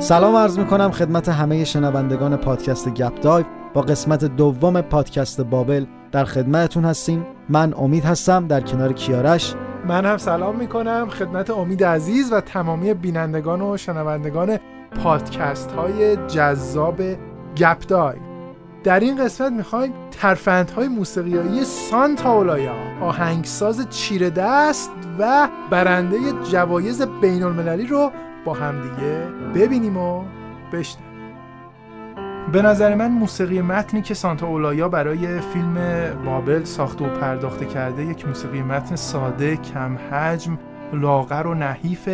سلام عرض می کنم خدمت همه شنوندگان پادکست گپ دایو. با قسمت دوم پادکست بابل در خدمتتون هستیم. من امید هستم در کنار کیارش. من هم سلام می کنم خدمت امید عزیز و تمامی بینندگان و شنوندگان پادکست های جذاب گپ دایو. در این قسمت می‌خوایم ترفندهای موسیقیایی سانتا اولایا آهنگساز چیره دست و برنده جوایز بین المللی رو با همدیگه ببینیم و بشنویم. به نظر من موسیقی متنی که سانتا اولایا برای فیلم بابل ساخته و پرداخته کرده یک موسیقی متن ساده کم حجم لاغر و نحیف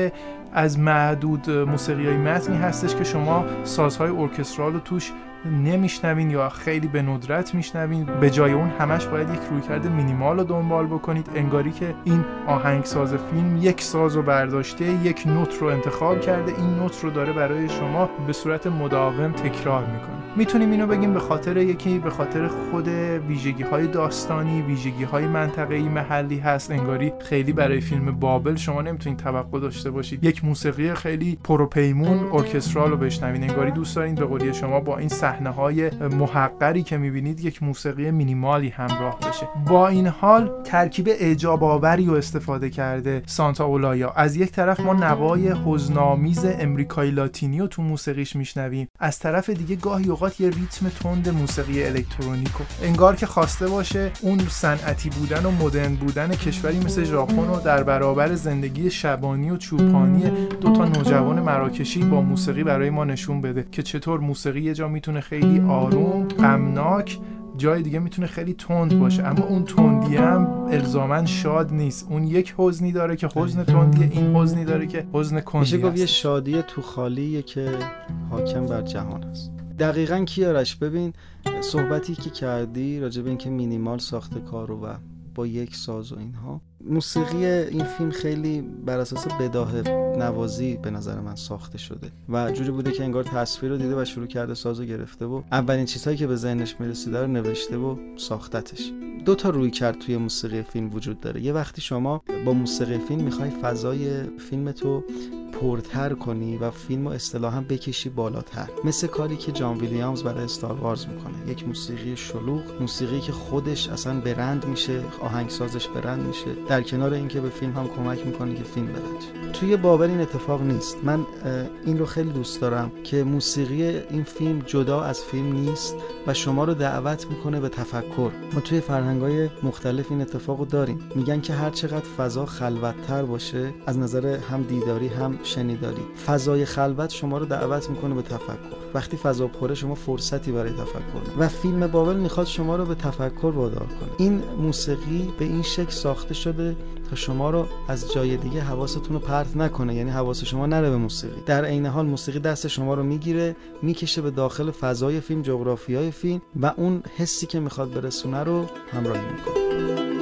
از معدود موسیقی های متنی هستش که شما سازهای ارکسترال رو توش نمیشنوین یا خیلی به ندرت میشنوین به جای اون همش باید یک رویکرد مینیمال رو دنبال بکنید انگاری که این آهنگساز فیلم یک ساز رو برداشته یک نوت رو انتخاب کرده این نوت رو داره برای شما به صورت مداوم تکرار می‌کنه. می‌تونیم اینو بگیم به خاطر یکی به خاطر خود ویژگی های داستانی ویژگی های منطقه‌ای محلی هست انگاری خیلی برای فیلم بابل شما نمی‌تونید توقع داشته باشید. یک موسیقی خیلی پروپیمون ارکسترال رو بشنوین انگاری دوست دارین به قولی شما با این صحنه های محقری که می‌بینید یک موسیقی مینیمالی همراه بشه. با این حال ترکیب اعجاب آوری رو استفاده کرده سانتا اولایا. از یک طرف ما نوای حزنآمیز امریکایی لاتینی رو تو موسیقیش میشنویم. از طرف دیگه گاهی اوقات یه ریتم تند موسیقی الکترونیکو. انگار که خواسته باشه اون صنعتی بودن و مدرن بودن کشوری مثل ژاپن رو در برابر زندگی شبانی و چوپانی دو تا نوجوان مراکشی با موسیقی برای ما نشون بده که چطور موسیقی یه جا می‌تونه خیلی آروم غمناک. جای دیگه می‌تونه خیلی تند باشه. اما اون تندی هم الزاما شاد نیست. اون یک حزنی داره که حزن تندیه این حزنی داره که حزن کندی میشه گفت یه شادی تو خالیه که حاکم بر جهان است دقیقا کیارش ببین صحبتی که کردی راجع به اینکه مینیمال ساخته کارو و با یک ساز و اینها موسیقی این فیلم خیلی بر اساس بداه نوازی به نظر من ساخته شده و جوری بوده که انگار تصویر رو دیده و شروع کرده سازو گرفته و اولین چیزهایی که به ذهنش می‌رسیده رو نوشته و ساختتش. دو تا روی کرد توی موسیقی فیلم وجود داره. یه وقتی شما با موسیقی فیلم می‌خوای فضای فیلم تو پرتر کنی و فیلم رو اصطلاحا بکشی بالاتر. مثل کاری که جان ویلیامز برای استار وارز می‌کنه. یک موسیقی شلوغ موسیقی که خودش اصلا برند میشه آهنگسازش برند میشه. در کنار اینکه به فیلم هم کمک می‌کنه که فیلم برند توی بابل این اتفاق نیست. من این رو خیلی دوست دارم که موسیقی این فیلم جدا از فیلم نیست و شما رو دعوت می‌کنه به تفکر. ما توی فرهنگای مختلف این اتفاق رو داریم. میگن که هر چقدر فضا خلوتتر باشه از نظر هم دیداری هم شنیداری فضای خلوت شما رو دعوت می‌کنه به تفکر. وقتی فضا پره شما فرصتی برای تفکر و فیلم بابل می‌خواد شما رو به تفکر وادار کنه. این موسیقی به این شکل ساخته شده تا شما رو از جای دیگه حواستون رو پرت نکنه. یعنی حواس شما نره به موسیقی. در عین حال موسیقی دست شما رو می‌گیره می‌کشه به داخل فضای فیلم جغرافیای فیلم و اون حسی که می‌خواد برسونه رو همراهی می‌کنه.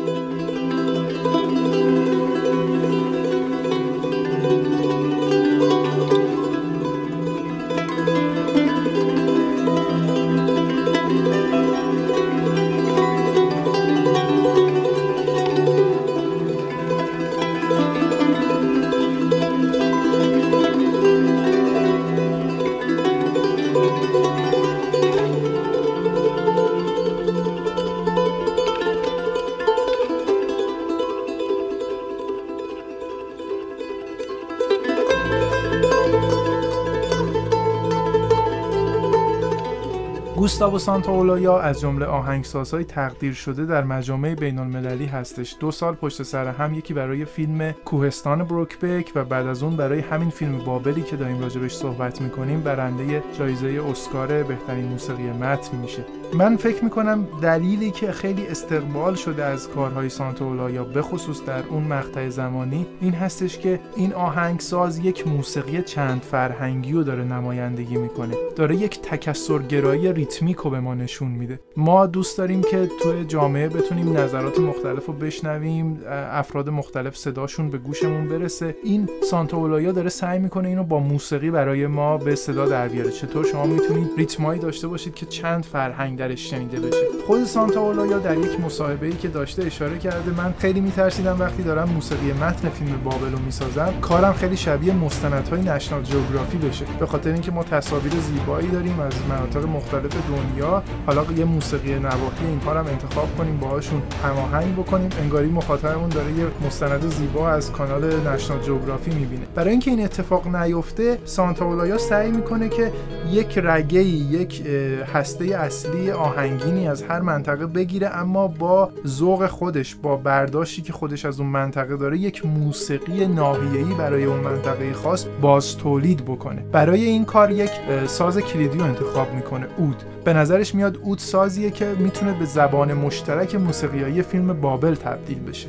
گوستاو سانتاولایا از جمله آهنگسازهای تقدیر شده در مجامع بین المللی هستش. دو سال پشت سر هم یکی برای فیلم کوهستان بروکبک و بعد از اون برای همین فیلم بابلی که داریم راجبش صحبت می‌کنیم برنده جایزه اسکار بهترین موسیقی متن میشه. من فکر می‌کنم دلیلی که خیلی استقبال شده از کارهای سانتاولایا به خصوص در اون مقطع زمانی این هستش که این آهنگساز یک موسیقی چند فرهنگی رو داره نمایندگی می‌کنه. داره یک تکسرگرایی ریتمیک رو به ما نشون میده. ما دوست داریم که توی جامعه بتونیم نظرات مختلف رو بشنویم افراد مختلف صداشون به گوشمون برسه. این سانتا اولایا داره سعی می‌کنه اینو با موسیقی برای ما به صدا در بیاره. چطور شما می‌تونید ریتمایی داشته باشید که چند فرهنگ درش شنیده بشه؟ خود سانتا اولایا در یک مصاحبه ای که داشته اشاره کرده من خیلی میترسیدم وقتی دارم موسیقی متن فیلم بابل رو می‌سازم کارم خیلی شبیه مستندهای نشنال جغرافی بشه. به خاطر اینکه ما تصاویر زیبایی داریم از مناطق مختلف دنیا. حالا یه موسیقی نواحی این کارم انتخاب کنیم باهاشون هماهنگ بکنیم. انگاری مخاطبمون داره یه مستند زیبا از کانال نشنال جغرافی می‌بینه. برای اینکه این اتفاق نیفته سانتا اولایا سعی می‌کنه که یک رگه یک هسته اصلی آهنگینی از هر منطقه بگیره اما با ذوق خودش با برداشتی که خودش از اون منطقه داره یک موسیقی ناحیه‌ای برای اون منطقه خاص باز تولید بکنه. برای این کار یک ساز کلیدی رو انتخاب می‌کنه اود. به نظرش میاد اود سازیه که می‌تونه به زبان مشترک موسیقیایی فیلم بابل تبدیل بشه.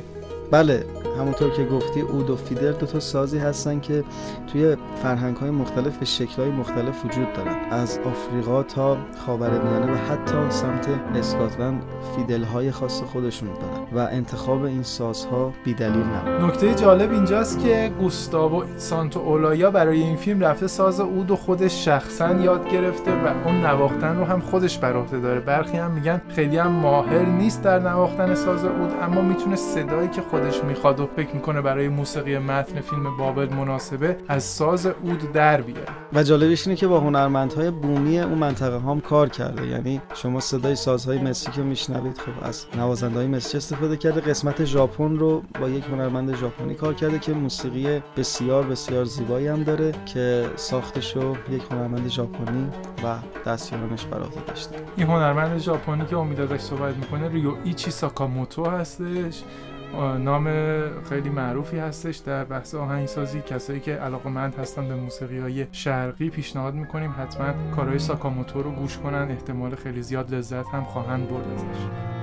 بله همونطور که گفتی اود و فیدر دو تا سازی هستن که توی فرهنگ های مختلف به شکل های مختلف وجود دارن. از آفریقا تا خاورمیانه و حتی سمت اسکاتلند فیدل های خاص خودشون دارن و انتخاب این سازها بیدلیل نبود. نکته جالب اینجاست که گوستاو سانتو اولایا برای این فیلم رفته ساز اود و خودش شخصا یاد گرفته و اون نواختن رو هم خودش بر عهده داره. برخی هم میگن خیلی هم ماهر نیست در نواختن ساز اود اما می‌تونه صدایی که خودش می‌خواد فکر می‌کنه برای موسیقی متن فیلم بابل مناسبه از ساز اود در بیاره. و جالبش اینه که با هنرمندهای بومی اون منطقه هم کار کرده. یعنی شما صدای سازهای مسی که میشنوید خب از نوازنده مسی استفاده کرده. قسمت ژاپن رو با یک هنرمند ژاپنی کار کرده که موسیقی بسیار بسیار زیبایی هم داره که ساختش رو یک هنرمند ژاپنی و دستیارانش بر عهده داشته. این هنرمند ژاپنی که امید ازش صحبت می‌کنه ریو ایچی ساکاموتو هستش. نام خیلی معروفی هستش در بحث آهنگسازی. کسایی که علاقمند هستن به موسیقی های شرقی پیشنهاد می‌کنیم حتما کارهای ساکاموتو رو گوش کنن. احتمال خیلی زیاد لذت هم خواهند برد ازش.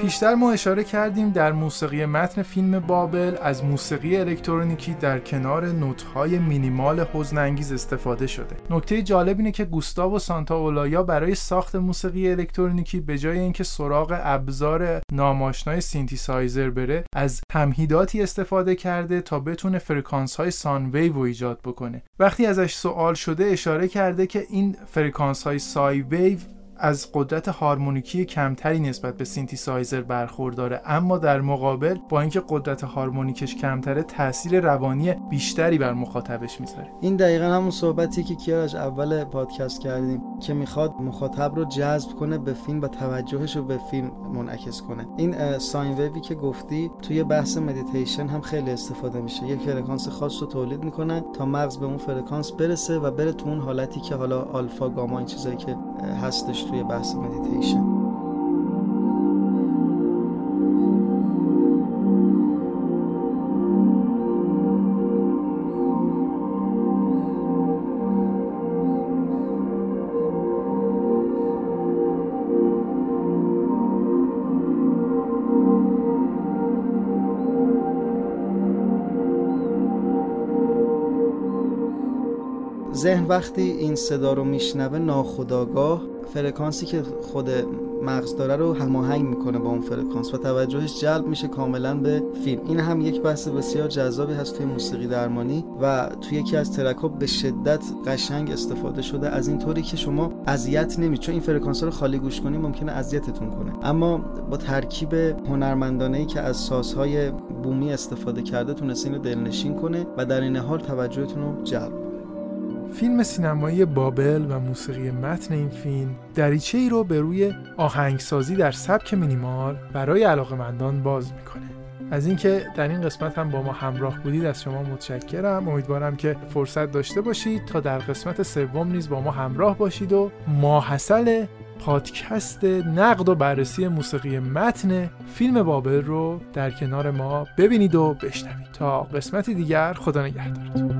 پیشتر ما اشاره کردیم در موسیقی متن فیلم بابل از موسیقی الکترونیکی در کنار نوت‌های مینیمال حزنانگیز استفاده شده. نکته جالب اینه که گوستاوو سانتااولایا برای ساخت موسیقی الکترونیکی به جای اینکه سراغ ابزار نام‌آشنای سینتیسایزر بره، از تمهیداتی استفاده کرده تا بتونه فرکانس های sine wave ایجاد بکنه. وقتی ازش سوال شده اشاره کرده که این فرکانس های سای ویو از قدرت هارمونیکی کمتری نسبت به سینتیسایزر برخورداره اما در مقابل با اینکه قدرت هارمونیکش کمتره تاثیر روانی بیشتری بر مخاطبش می‌ذاره. این دقیقا همون صحبتی که کیارش اول پادکست کردیم که می‌خواد مخاطب رو جذب کنه به فیلم و توجهش رو به فیلم منعکس کنه. این sine wave ی که گفتی توی بحث مدیتیشن هم خیلی استفاده میشه. یک فرکانس خاص رو تولید می‌کنن تا مغز به اون فرکانس برسه و بره تو اون حالتی که حالا آلفا گاما این چیزایی که هستش توی بحث مدیتیشن ذهن وقتی این صدا رو میشنوه ناخودآگاه فرکانسی که خود مغز داره رو هماهنگ می‌کنه با اون فرکانس و توجهش جلب میشه کاملا به فیلم. این هم یک بحث بسیار جذابی هست توی موسیقی درمانی و توی یکی از ترک به شدت قشنگ استفاده شده. از این طوری که شما اذیت نمی چون این فرکانس رو خالی گوش کنی ممکنه اذیتتون کنه. اما با ترکیب هنرمندانه ای که از سازهای بومی استفاده کرده تونسته اینو دلنشین کنه و در این حال توجهتون رو جلب فیلم سینمایی بابل و موسیقی متن این فیلم دریچه ای رو به روی آهنگسازی در سبک مینیمال برای علاقمندان باز می‌کنه. از اینکه در این قسمت هم با ما همراه بودید از شما متشکرم. امیدوارم که فرصت داشته باشید تا در قسمت سوم نیز با ما همراه باشید و ماحصل پادکست نقد و بررسی موسیقی متن فیلم بابل رو در کنار ما ببینید و بشنوید. تا قسمت دیگر خدا نگهدارتون.